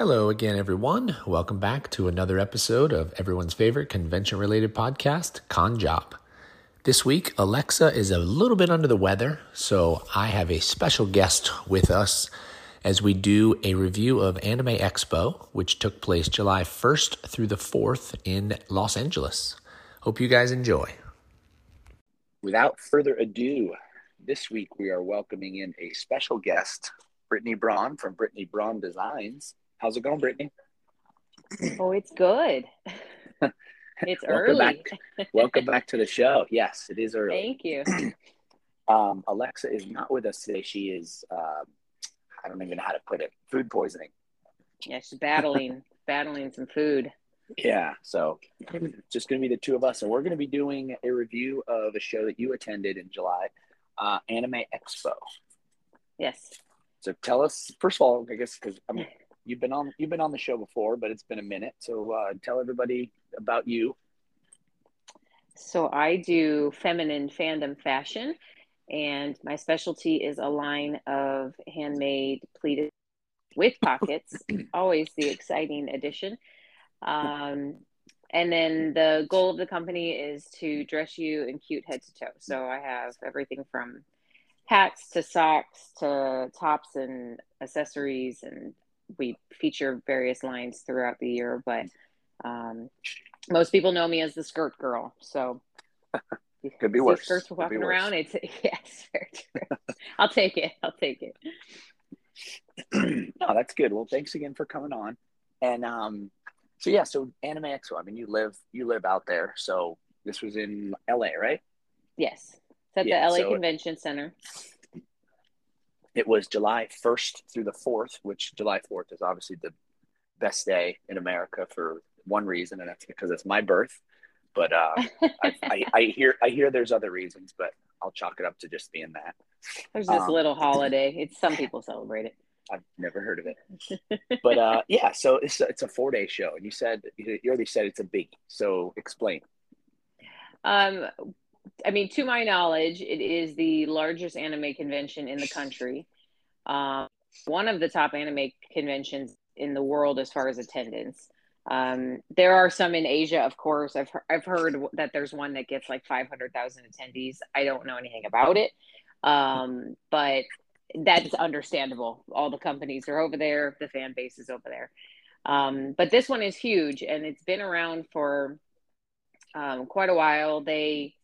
Hello again, everyone. Welcome back to another episode of everyone's favorite convention related podcast, Con Job. This week, Alexa is a little bit under the weather, so I have a special guest with us as we do a review of Anime Expo, which took place July 1st through the 4th in Los Angeles. Hope you guys enjoy. Without further ado, this week we are welcoming in a special guest, Brittnee Braun from Brittnee Braun Designs. How's it going, Brittnee? Oh, it's good. It's welcome early. Back, welcome back to the show. Yes, it is early. Thank you. Um, Alexa is not with us today. She is, uh, I don't even know how to put it, food poisoning. Yeah, she's battling, battling some food. Yeah, so it's just going to be the two of us, and we're going to be doing a review of a show that you attended in July, uh, Anime Expo. Yes. So tell us, first of all, I guess because I mean, you've been on you've been on the show before, but it's been a minute. So uh, tell everybody about you. So I do feminine fandom fashion, and my specialty is a line of handmade pleated with pockets. always the exciting addition. Um, and then the goal of the company is to dress you in cute head to toe. So I have everything from hats to socks to tops and accessories, and we feature various lines throughout the year. But um, most people know me as the skirt girl. So Could be worse. skirts walking worse. around. It's yes, very true. I'll take it. I'll take it. no, that's good. Well, thanks again for coming on. And um, so yeah, so Anime Expo. I mean, you live you live out there, so this was in LA, right? Yes, it's at Yeah, the LA so- Convention Center. It was July first through the fourth, which July fourth is obviously the best day in America for one reason, and that's because it's my birth. But uh, I, I, I hear I hear there's other reasons, but I'll chalk it up to just being that. There's this um, little holiday. It's some people celebrate it. I've never heard of it. But uh, yeah, so it's it's a four day show, and you said you already said it's a biggie. So explain. Um, I mean, to my knowledge, it is the largest anime convention in the country. Um, one of the top anime conventions in the world as far as attendance. Um, there are some in Asia, of course. I've I've heard that there's one that gets like 500,000 attendees. I don't know anything about it, um, but that's understandable. All the companies are over there, the fan base is over there. Um, but this one is huge, and it's been around for um, quite a while. They,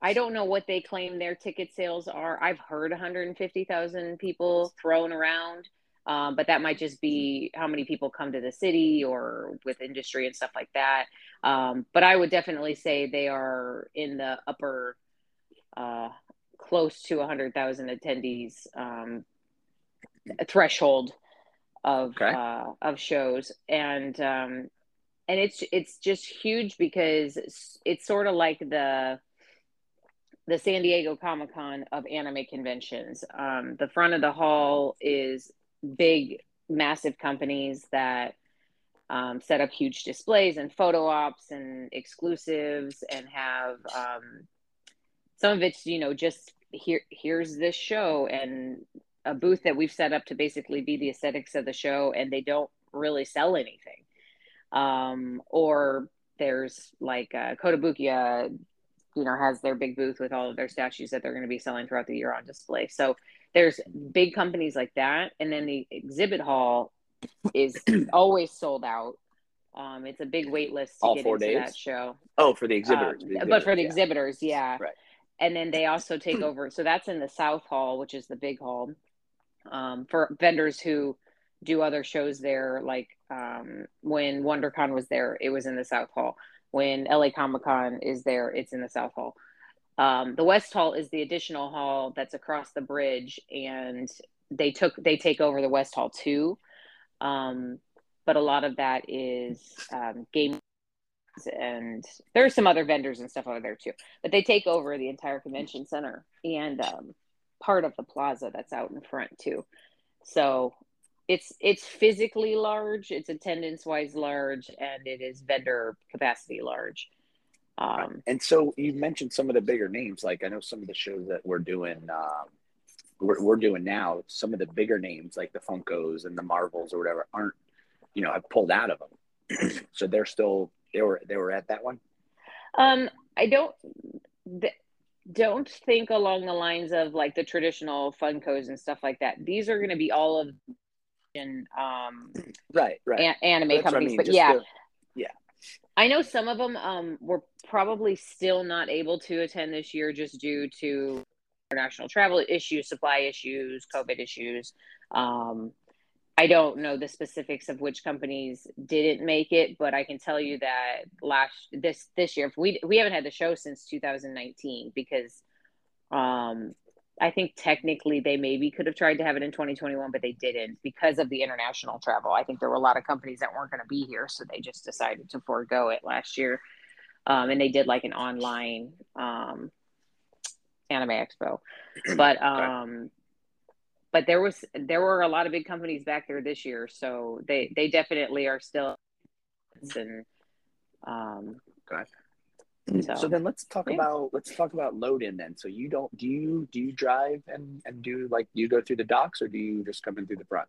I don't know what they claim their ticket sales are. I've heard 150,000 people thrown around, um, but that might just be how many people come to the city or with industry and stuff like that. Um, but I would definitely say they are in the upper, uh, close to 100,000 attendees um, threshold of Okay. uh, of shows, and um, and it's it's just huge because it's, it's sort of like the the San Diego Comic Con of anime conventions. Um, the front of the hall is big, massive companies that um, set up huge displays and photo ops and exclusives and have um, some of it's you know just here here's this show and a booth that we've set up to basically be the aesthetics of the show and they don't really sell anything um, or there's like uh, Kotobukiya, you know, has their big booth with all of their statues that they're going to be selling throughout the year on display. So there's big companies like that, and then the exhibit hall is always sold out. Um, it's a big wait list to All get four into days? that show. Oh, for the exhibitors. Um, the but for the yeah. exhibitors, yeah. Right. And then they also take over. So that's in the South Hall, which is the big hall, um, for vendors who do other shows there. Like um, when WonderCon was there, it was in the South Hall. When LA Comic Con is there, it's in the South Hall. Um, the West Hall is the additional hall that's across the bridge, and they took they take over the West Hall too. Um, but a lot of that is um, game and there's some other vendors and stuff over there too but they take over the entire convention center and um, part of the plaza that's out in front too so it's it's physically large it's attendance wise large and it is vendor capacity large um, And so you mentioned some of the bigger names. Like I know some of the shows that we're doing, um, we're, we're doing now. Some of the bigger names, like the Funkos and the Marvels or whatever, aren't you know have pulled out of them. so they're still they were they were at that one. Um, I don't th- don't think along the lines of like the traditional Funkos and stuff like that. These are going to be all of in um right right a- anime companies, I mean, but yeah. The, yeah. I know some of them um were probably still not able to attend this year just due to international travel issues, supply issues, COVID issues. Um, I don't know the specifics of which companies didn't make it, but I can tell you that last this this year we we haven't had the show since 2019 because um, I think technically they maybe could have tried to have it in 2021, but they didn't because of the international travel. I think there were a lot of companies that weren't going to be here, so they just decided to forego it last year. Um, and they did like an online um, anime expo, but um, but there was there were a lot of big companies back there this year, so they they definitely are still and um. So, so then let's talk yeah. about let's talk about load in then. So you don't do you do you drive and and do like you go through the docks or do you just come in through the front?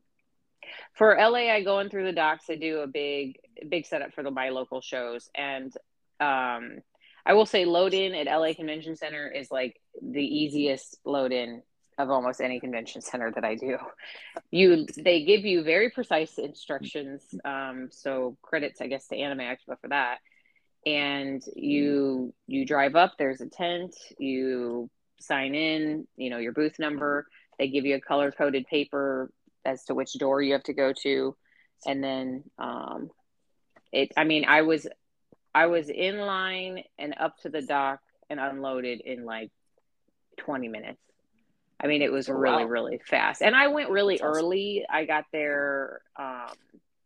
For LA, I go in through the docks. I do a big big setup for the my local shows, and um, I will say load in at LA Convention Center is like the easiest load in of almost any convention center that I do. You they give you very precise instructions. Um, so credits, I guess, to Anime Expo for that. And you you drive up. There's a tent. You sign in. You know your booth number. They give you a color coded paper as to which door you have to go to, and then um, it. I mean, I was I was in line and up to the dock and unloaded in like 20 minutes. I mean, it was oh, really, wow. really fast. And I went really That's early. Awesome. I got there. Um,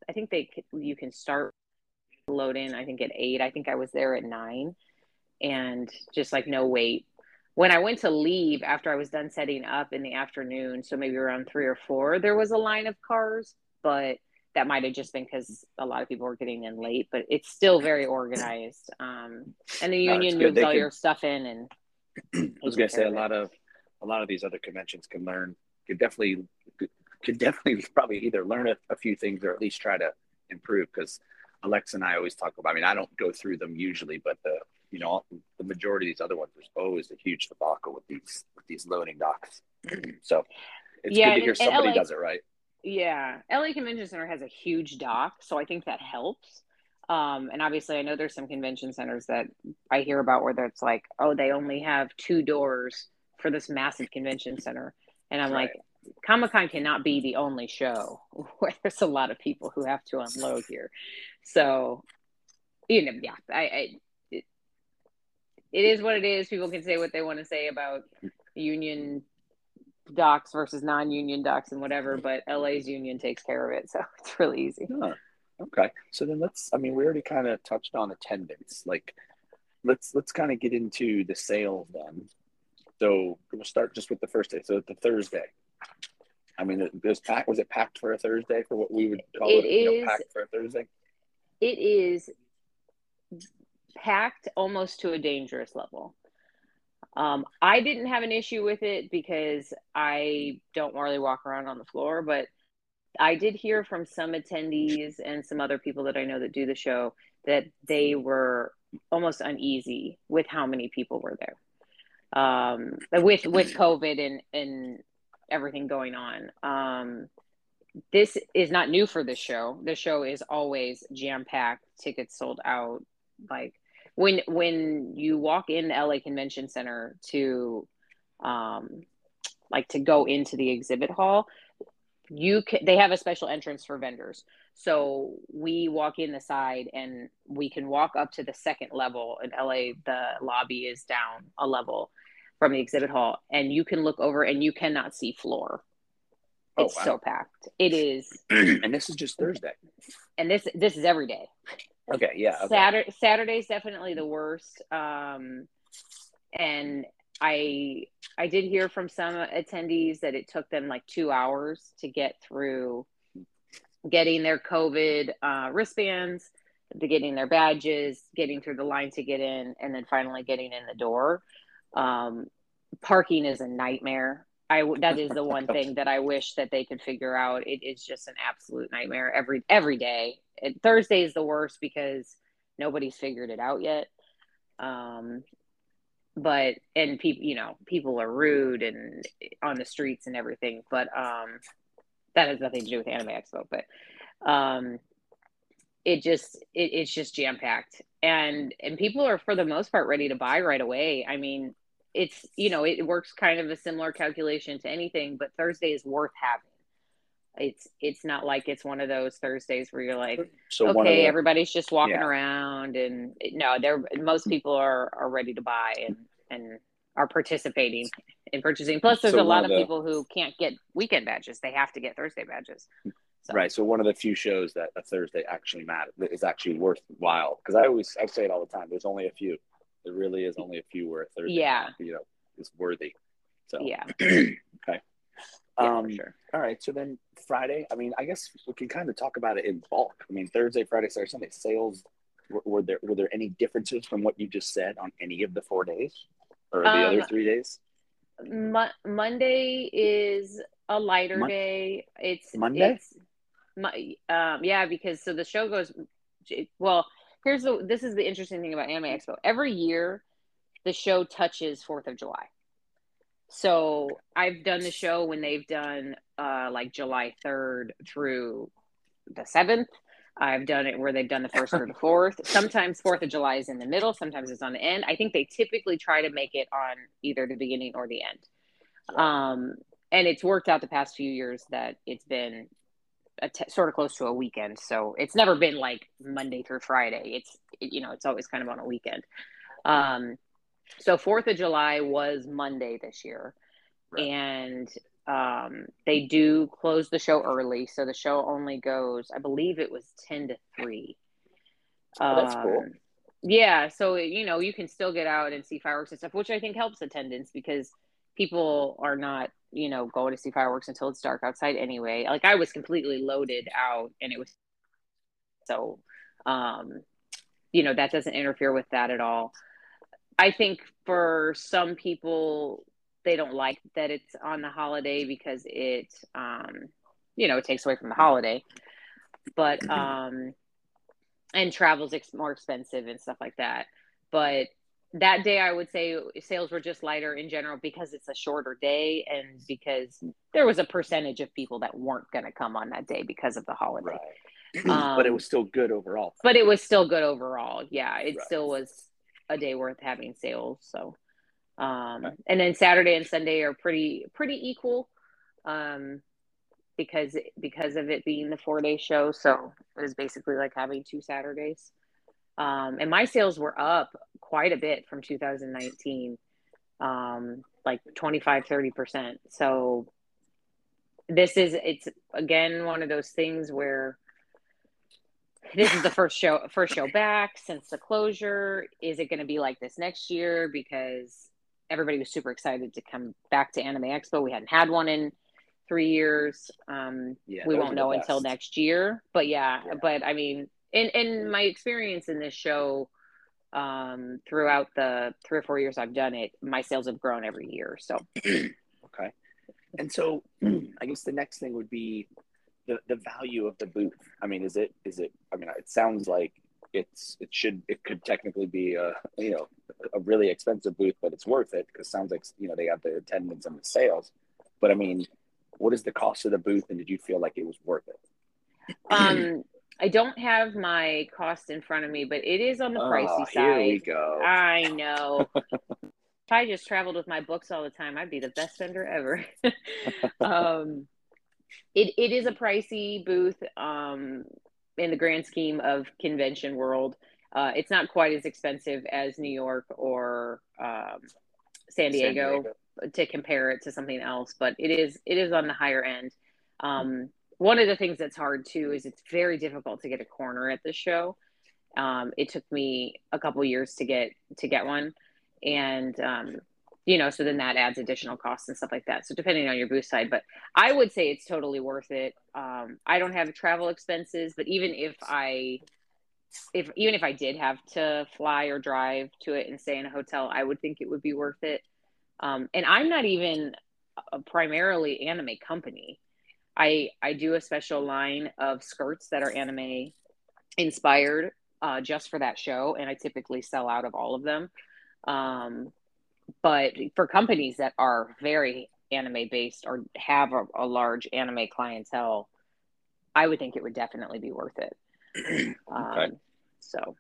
I think they you can start loading. I think at eight. I think I was there at nine, and just like no wait. When I went to leave after I was done setting up in the afternoon, so maybe around three or four, there was a line of cars, but that might have just been because a lot of people were getting in late. But it's still very organized, um, and the union moves all can... your stuff in and. I was gonna say a lot of a lot of these other conventions can learn could definitely could definitely probably either learn a, a few things or at least try to improve because Alexa and I always talk about. I mean, I don't go through them usually, but the you know the majority of these other ones there's always a huge debacle with these with these loading docks. so it's yeah, good to hear somebody LA, does it right. Yeah, LA Convention Center has a huge dock, so I think that helps. Um, and obviously, I know there's some convention centers that I hear about where it's like, oh, they only have two doors for this massive convention center. And I'm right. like, Comic Con cannot be the only show where there's a lot of people who have to unload here. So, you know, yeah, I, I it, it is what it is. People can say what they want to say about union docs versus non-union docs and whatever, but LA's union takes care of it, so it's really easy. Huh. Okay, so then let's. I mean, we already kind of touched on attendance. Like, let's let's kind of get into the sales then. So we'll start just with the first day. So the Thursday. I mean, it was packed. Was it packed for a Thursday for what we would call it? it is, you know, packed for a Thursday. It is packed almost to a dangerous level. Um, I didn't have an issue with it because I don't really walk around on the floor, but I did hear from some attendees and some other people that I know that do the show that they were almost uneasy with how many people were there um, with with COVID and and everything going on. Um, this is not new for this show. The show is always jam packed, tickets sold out. Like when when you walk in the LA Convention Center to, um, like to go into the exhibit hall, you can. They have a special entrance for vendors. So we walk in the side and we can walk up to the second level. In LA, the lobby is down a level from the exhibit hall and you can look over and you cannot see floor. Oh, it's wow. so packed. It is. and this is just Thursday. And this this is every day. Okay, yeah. Okay. Saturday Saturday's definitely the worst. Um and I I did hear from some attendees that it took them like 2 hours to get through getting their COVID uh, wristbands, to getting their badges, getting through the line to get in, and then finally getting in the door. Um, parking is a nightmare. I that is the one thing that I wish that they could figure out. It is just an absolute nightmare every every day. And Thursday is the worst because nobody's figured it out yet. Um, but and people, you know, people are rude and on the streets and everything. But um, that has nothing to do with Anime Expo. But um, it just it, it's just jam packed, and and people are for the most part ready to buy right away. I mean, it's you know it works kind of a similar calculation to anything, but Thursday is worth having it's it's not like it's one of those Thursdays where you're like, so okay, the, everybody's just walking yeah. around, and no, they're most people are are ready to buy and and are participating in purchasing. Plus, there's so a lot of, the, people who can't get weekend badges; they have to get Thursday badges. So. Right. So one of the few shows that a Thursday actually matters is actually worthwhile because I always I say it all the time. There's only a few. There really is only a few worth. a Thursday, yeah, you know, is worthy. So yeah. okay. Yeah, um, sure. All right. So then Friday, I mean, I guess we can kind of talk about it in bulk. I mean, Thursday, Friday, Saturday, Sunday sales. Were, were there were there any differences from what you just said on any of the four days or the um, other three days? Mo- Monday is a lighter Mon- day. It's Monday. It's, my, um, yeah, because so the show goes. Well, here's the. This is the interesting thing about Anime Expo. Every year, the show touches Fourth of July. So I've done the show when they've done uh, like July 3rd through the 7th. I've done it where they've done the first or the fourth. Sometimes Fourth of July is in the middle. Sometimes it's on the end. I think they typically try to make it on either the beginning or the end. Um, and it's worked out the past few years that it's been t- sort of close to a weekend. So it's never been like Monday through Friday. It's it, you know it's always kind of on a weekend. Um, so Fourth of July was Monday this year, right. and um, they do close the show early, so the show only goes. I believe it was ten to three. Oh, that's um, cool. Yeah, so you know you can still get out and see fireworks and stuff, which I think helps attendance because people are not you know going to see fireworks until it's dark outside anyway. Like I was completely loaded out, and it was so um, you know that doesn't interfere with that at all. I think for some people, they don't like that it's on the holiday because it, um, you know, it takes away from the holiday. But, mm-hmm. um, and travel's ex- more expensive and stuff like that. But that day, I would say sales were just lighter in general because it's a shorter day and because there was a percentage of people that weren't going to come on that day because of the holiday. Right. Um, but it was still good overall. But it was still good overall. Yeah, it right. still was a day worth having sales. So, um, and then Saturday and Sunday are pretty pretty equal, um, because because of it being the four day show. So it was basically like having two Saturdays. Um, and my sales were up quite a bit from 2019, um, like 25, 30%. So this is, it's again, one of those things where this is the first show first show back since the closure. Is it going to be like this next year? Because everybody was super excited to come back to Anime Expo. We hadn't had one in three years. Um, yeah, we won't know until next year. But yeah, yeah, but I mean, in in my experience in this show, um, throughout the three or four years I've done it, my sales have grown every year. So okay, and so I guess the next thing would be the the value of the booth. I mean, is it is it? I mean, it sounds like it's it should it could technically be a you know a really expensive booth, but it's worth it because sounds like you know they got the attendance and the sales. But I mean, what is the cost of the booth, and did you feel like it was worth it? Um, I don't have my cost in front of me, but it is on the pricey oh, side. Here we go. I know. if I just traveled with my books all the time, I'd be the best vendor ever. um, it, it is a pricey booth um, in the grand scheme of convention world. Uh, it's not quite as expensive as New York or um, San, Diego San, Diego to compare it to something else, but it is it is on the higher end. Um, one of the things that's hard too is it's very difficult to get a corner at the show. Um, it took me a couple years to get to get one, and um, you know, so then that adds additional costs and stuff like that. So depending on your booth side, but I would say it's totally worth it. Um, I don't have travel expenses, but even if I, if even if I did have to fly or drive to it and stay in a hotel, I would think it would be worth it. Um, and I'm not even a primarily anime company. I I do a special line of skirts that are anime inspired uh, just for that show, and I typically sell out of all of them. Um, but for companies that are very anime based or have a, a, large anime clientele, I would think it would definitely be worth it. Um, okay. So,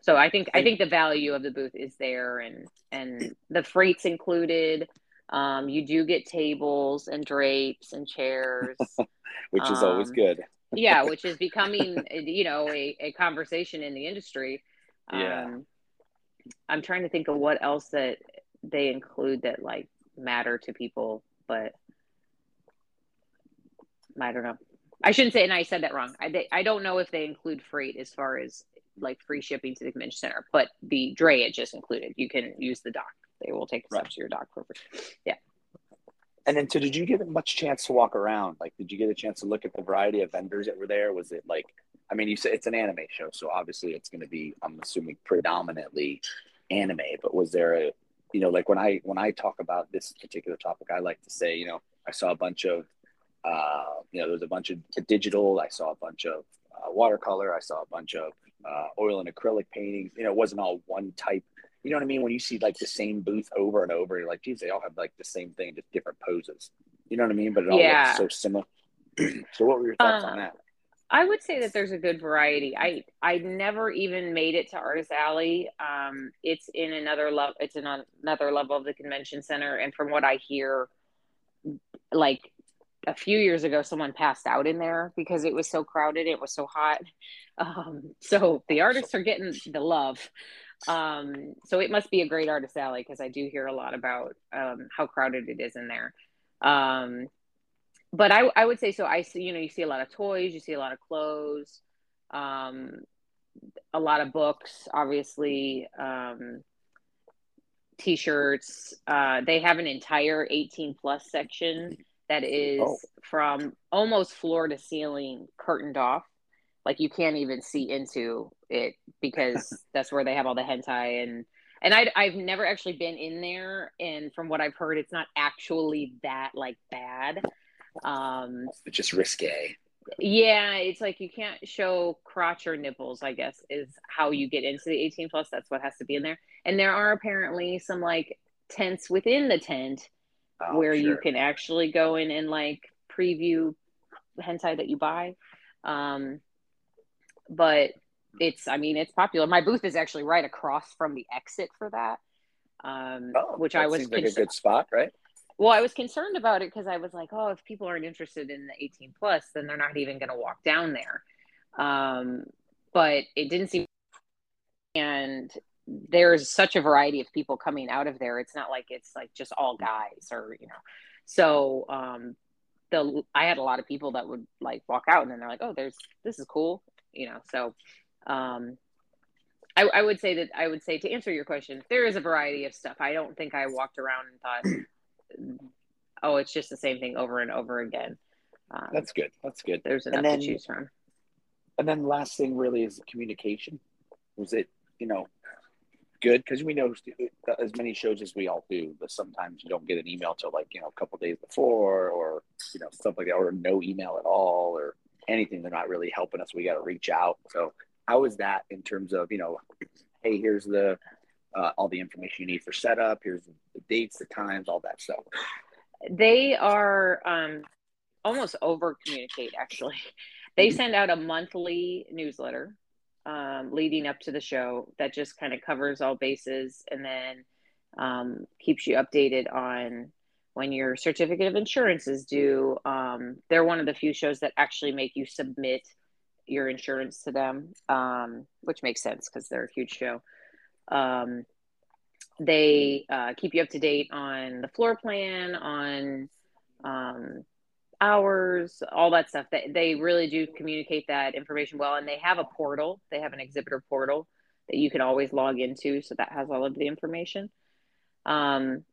so I think I think the value of the booth is there, and and the freight's included. Um, you do get tables and drapes and chairs, which is um, always good. yeah, which is becoming you know a, a conversation in the industry. Yeah. Um, I'm trying to think of what else that they include that like matter to people, but I don't know. I shouldn't say, and I said that wrong. I they, I don't know if they include freight as far as like free shipping to the convention center, but the drayage is just included. You can use the dock. They will take right. to your dock for free. Yeah. And then, so did you get much chance to walk around? Like, did you get a chance to look at the variety of vendors that were there? Was it like, I mean, you said it's an anime show, so obviously it's going to be, I'm assuming, predominantly anime. But was there a, you know, like when I when I talk about this particular topic, I like to say, you know, I saw a bunch of, uh, you know, there's a bunch of digital. I saw a bunch of uh, watercolor. I saw a bunch of uh, oil and acrylic paintings. You know, it wasn't all one type. You know what I mean? When you see like the same booth over and over, you're like, geez, they all have like the same thing, just different poses. You know what I mean? But it all yeah. looks so similar. so, what were your thoughts on uh, that? I would say that there's a good variety. I I never even made it to Artist Alley. Um, it's in another level. It's in another level of the convention center, and from what I hear, like a few years ago, someone passed out in there because it was so crowded. It was so hot. Um, so the artists are getting the love. Um, so it must be a great artist alley because I do hear a lot about um, how crowded it is in there. Um, but I, I would say so. I see, you know, you see a lot of toys, you see a lot of clothes, um, a lot of books, obviously, um, t-shirts. Uh, they have an entire 18 plus section that is oh. from almost floor to ceiling curtained off. Like you can't even see into it because that's where they have all the hentai and and I, I've never actually been in there. And from what I've heard, it's not actually that like bad. Um, it's just risque. Yeah, it's like you can't show crotch or nipples. I guess is how you get into the 18 plus. That's what has to be in there. And there are apparently some like tents within the tent oh, where sure. you can actually go in and like preview hentai that you buy. Um, but it's, I mean, it's popular. My booth is actually right across from the exit for that. Um, oh, which I was seems like a good spot, right? Well, I was concerned about it because I was like, oh, if people aren't interested in the 18 plus, then they're not even going to walk down there. Um, but it didn't seem, and there's such a variety of people coming out of there. It's not like it's like just all guys or, you know, so, um, the, I had a lot of people that would like walk out and then they're like, oh, there's, this is cool, you know, so, um, I, I would say that I would say to answer your question, there is a variety of stuff. I don't think I walked around and thought, oh, it's just the same thing over and over again. Um, That's good. That's good. There's enough then, to choose from. And then last thing really is communication. Was it, you know, good? Because we know as many shows as we all do, but sometimes you don't get an email till like, you know, a couple days before or, you know, stuff like that, or no email at all or anything. They're not really helping us. We got to reach out. So how is that in terms of, you know, hey, here's the uh, all the information you need for setup. Here's the dates, the times, all that stuff. They are um, almost over communicate. Actually, they mm-hmm. send out a monthly newsletter um, leading up to the show that just kind of covers all bases and then um, keeps you updated on when your certificate of insurance is due. Um, they're one of the few shows that actually make you submit your insurance to them, um, which makes sense because they're a huge show. Um, they uh, keep you up to date on the floor plan, on um, hours, all that stuff. They, they really do communicate that information well. And they have a portal, they have an exhibitor portal that you can always log into. So that has all of the information. Um,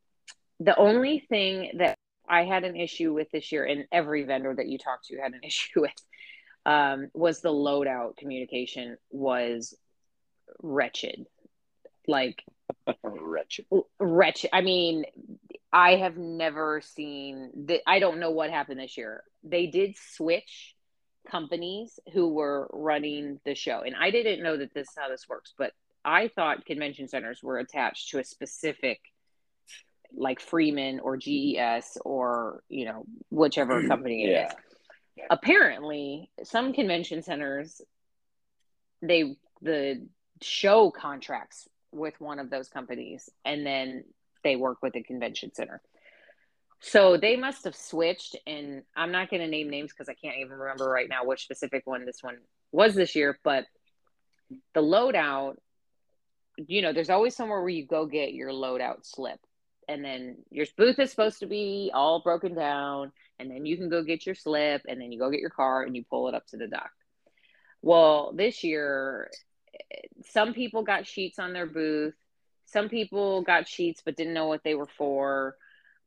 the only thing that I had an issue with this year, and every vendor that you talked to had an issue with, um, was the loadout communication was wretched like wretched wretched i mean I have never seen that. I don't know what happened this year. They did switch companies who were running the show, and I didn't know that this is how this works. But I thought convention centers were attached to a specific, like Freeman or GES or you know whichever company it Yeah. is. Apparently, some convention centers, they the show contracts with one of those companies, and then they work with the convention center. So they must have switched, and I'm not going to name names because I can't even remember right now which specific one this one was this year. But the loadout, you know, there's always somewhere where you go get your loadout slip, and then your booth is supposed to be all broken down, and then you can go get your slip, and then you go get your car and you pull it up to the dock. Well, this year, some people got sheets on their booth. Some people got sheets but didn't know what they were for.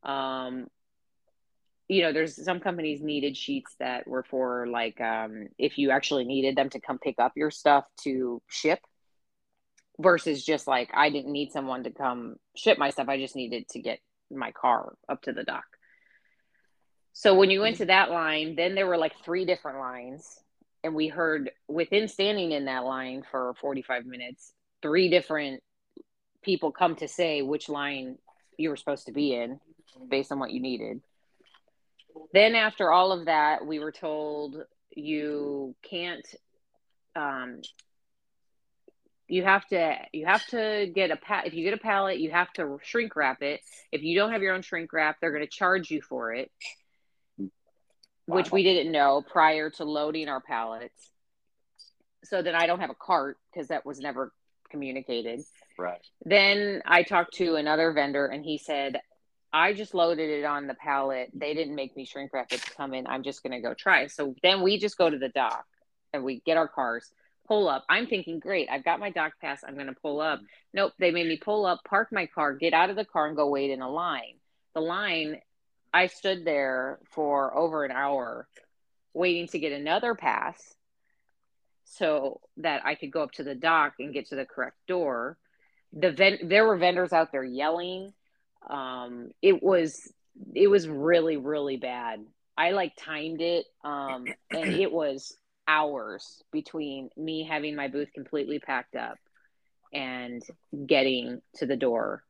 Um, you know, there's some companies needed sheets that were for like um, if you actually needed them to come pick up your stuff to ship versus just like I didn't need someone to come ship my stuff. I just needed to get my car up to the dock. So when you went to that line, then there were like three different lines. And we heard within standing in that line for 45 minutes, three different people come to say which line you were supposed to be in based on what you needed. Then after all of that, we were told you can't um, you have to you have to get a pa- if you get a pallet you have to shrink wrap it. If you don't have your own shrink wrap they're going to charge you for it which we didn't know prior to loading our pallets. So then i don't have a cart because that was never communicated. Right. then i talked to another vendor and he said i just loaded it on the pallet. They didn't make me shrink wrap it to come in. I'm just going to go try. So then we just go to the dock and we get our cars pull up. I'm thinking great i've got my dock pass. I'm going to pull up. Nope they made me pull up park my car get out of the car and go wait in a line. The line i stood there for over an hour waiting to get another pass so that i could go up to the dock and get to the correct door. The ven- there were vendors out there yelling. Um it was it was really really bad. I like timed it um and it was hours between me having my booth completely packed up and getting to the door.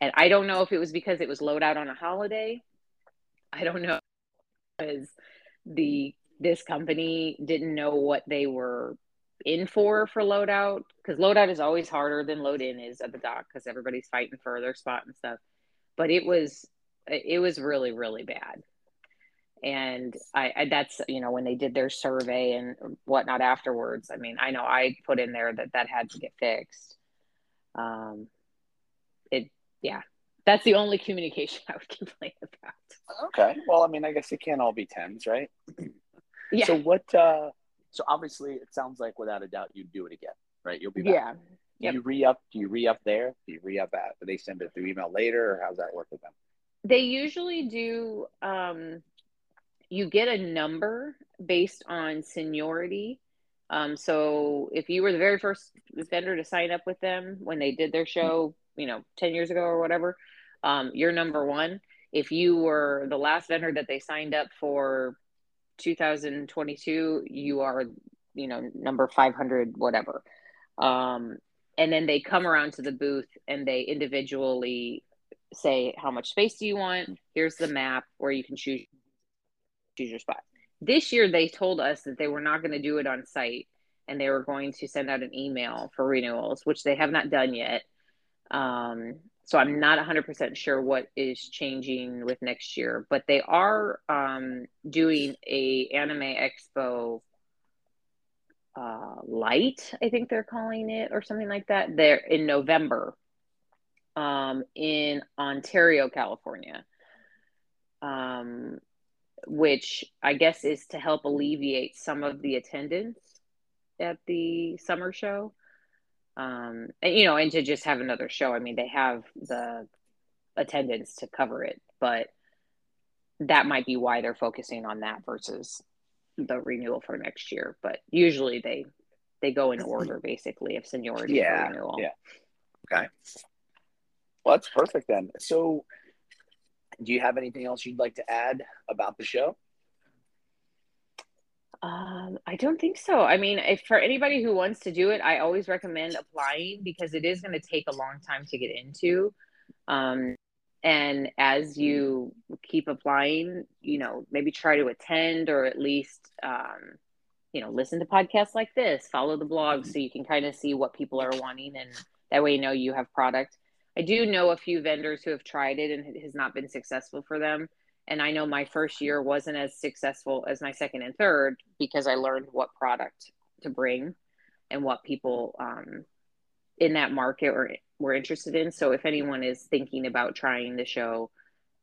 And i don't know if it was because it was load out on a holiday. I don't know. Because the this company didn't know what they were in for for loadout because loadout is always harder than load in is at the dock because everybody's fighting for their spot and stuff. But it was it was really really bad and I, I that's you know when they did their survey and whatnot afterwards i mean i know i put in there that that had to get fixed um it yeah that's the only communication i would complain about Okay. Well, I mean, I guess it can't all be tens, right? yeah So what? uh So obviously, it sounds like without a doubt you'd do it again, right? You'll be back. yeah Do Yep. you re up? Do you re up there? Do you re up at? Do they send it through email later, or how's that work with them? they usually do um you get a number based on seniority. Um so if you were the very first vendor to sign up with them when they did their show you know 10 years ago or whatever um you're number one. If you were the last vendor that they signed up for 2022 you are you know number 500 whatever. Um and then they come around to the booth and they individually say how much space do you want? Here's the map where you can choose choose your spot this year they told us that they were not going to do it on site and they were going to send out an email for renewals which they have not done yet. Um, so i'm not 100% sure what is changing with next year but they are um, doing a anime expo uh, light i think they're calling it or something like that they're in november um, in ontario california. Um, which i guess is to help alleviate some of the attendance at the summer show um, and, you know and to just have another show i mean they have the attendance to cover it but that might be why they're focusing on that versus the renewal for next year but usually they they go in order basically of seniority Yeah, renewal yeah. Okay. Well, that's perfect then. So, do you have anything else you'd like to add about the show? Um, I don't think so. I mean, if for anybody who wants to do it, I always recommend applying because it is going to take a long time to get into. Um, and as you keep applying, you know, maybe try to attend or at least, um, you know, listen to podcasts like this, follow the blog so you can kind of see what people are wanting, and that way you know you have product. I do know a few vendors who have tried it and it has not been successful for them and I know my first year wasn't as successful as my second and third because I learned what product to bring and what people um, in that market were, were interested in. So if anyone is thinking about trying the show,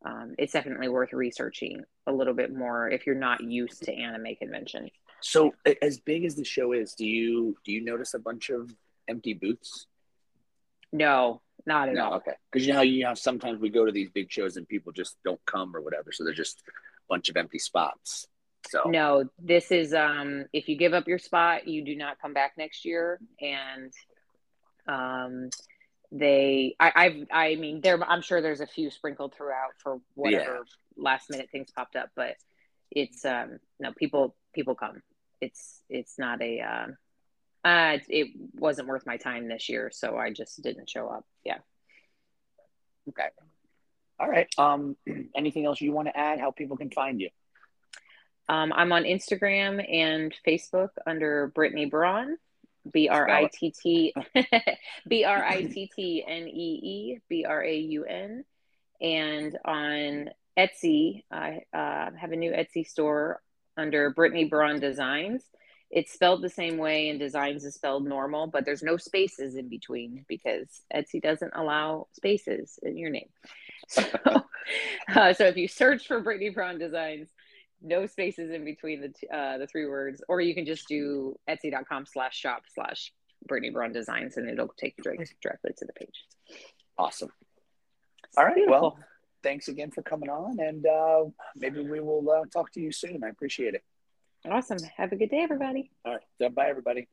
um, it's definitely worth researching a little bit more if you're not used to anime conventions. So as big as the show is, do you do you notice a bunch of empty booths? No, not at no, all. Okay, because you know how you know sometimes we go to these big shows and people just don't come or whatever, so they're just a bunch of empty spots. So no, this is um if you give up your spot, you do not come back next year, and um they I I've I mean there I'm sure there's a few sprinkled throughout for whatever yeah. last minute things popped up, but it's um no people people come. It's it's not a um uh, it wasn't worth my time this year, so I just didn't show up. Yeah. Okay. All right. Um, anything else you want to add? How people can find you? Um, I'm on Instagram and Facebook under Brittnee Braun, B R I T T B R I T T N E E B R A U N, and on Etsy, I uh, have a new Etsy store under Brittnee Braun Designs it's spelled the same way and designs is spelled normal, but there's no spaces in between because Etsy doesn't allow spaces in your name. So, uh, so if you search for Brittnee Braun Designs, no spaces in between the t- uh, the three words, or you can just do etsy.com slash shop slash Brittnee Braun Designs and it'll take you direct, directly to the page. Awesome. All right. Beautiful. Well, thanks again for coming on and uh, maybe we will uh, talk to you soon. I appreciate it. Awesome. Have a good day, everybody. All right. Bye, everybody.